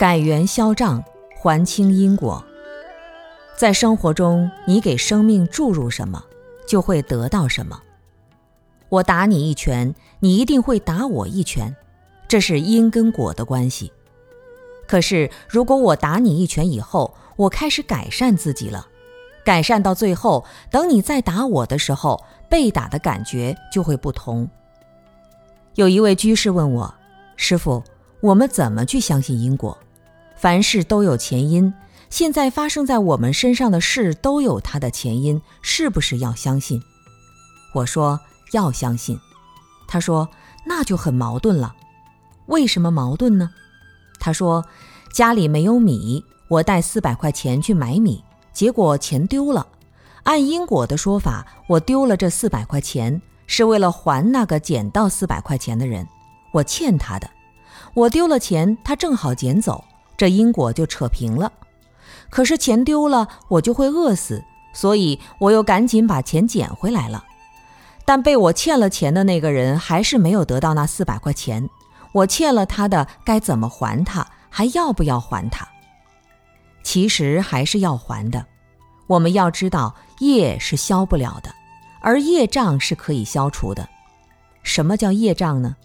改元消账，还清因果。在生活中，你给生命注入什么，就会得到什么。我打你一拳，你一定会打我一拳，这是因跟果的关系。可是，如果我打你一拳以后，我开始改善自己了，改善到最后，等你再打我的时候，被打的感觉就会不同。有一位居士问我：“师傅，我们怎么去相信因果？凡事都有前因，现在发生在我们身上的事都有它的前因，是不是要相信？”我说：“要相信。”他说：“那就很矛盾了。为什么矛盾呢？”他说：“家里没有米，我带四百块钱去买米，结果钱丢了。按因果的说法，我丢了这四百块钱。”是为了还那个捡到四百块钱的人，我欠他的，我丢了钱，他正好捡走，这因果就扯平了。可是钱丢了，我就会饿死，所以我又赶紧把钱捡回来了。但被我欠了钱的那个人还是没有得到那四百块钱，我欠了他的该怎么还他？还要不要还他？其实还是要还的。我们要知道，业是消不了的。而业障是可以消除的。什么叫业障呢？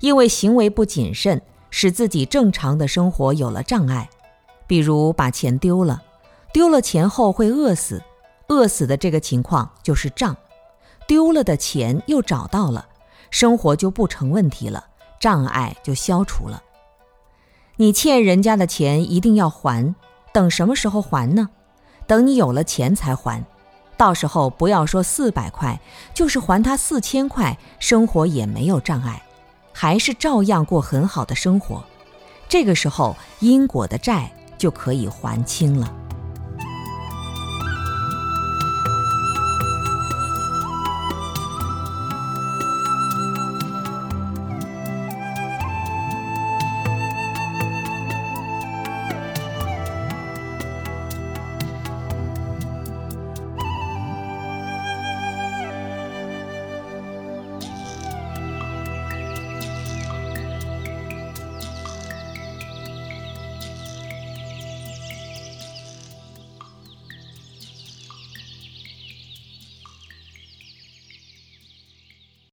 因为行为不谨慎，使自己正常的生活有了障碍。比如把钱丢了，丢了钱后会饿死，饿死的这个情况就是障。丢了的钱又找到了，生活就不成问题了，障碍就消除了。你欠人家的钱一定要还，等什么时候还呢？等你有了钱才还。到时候不要说四百块，就是还他四千块，生活也没有障碍，还是照样过很好的生活。这个时候因果的债就可以还清了。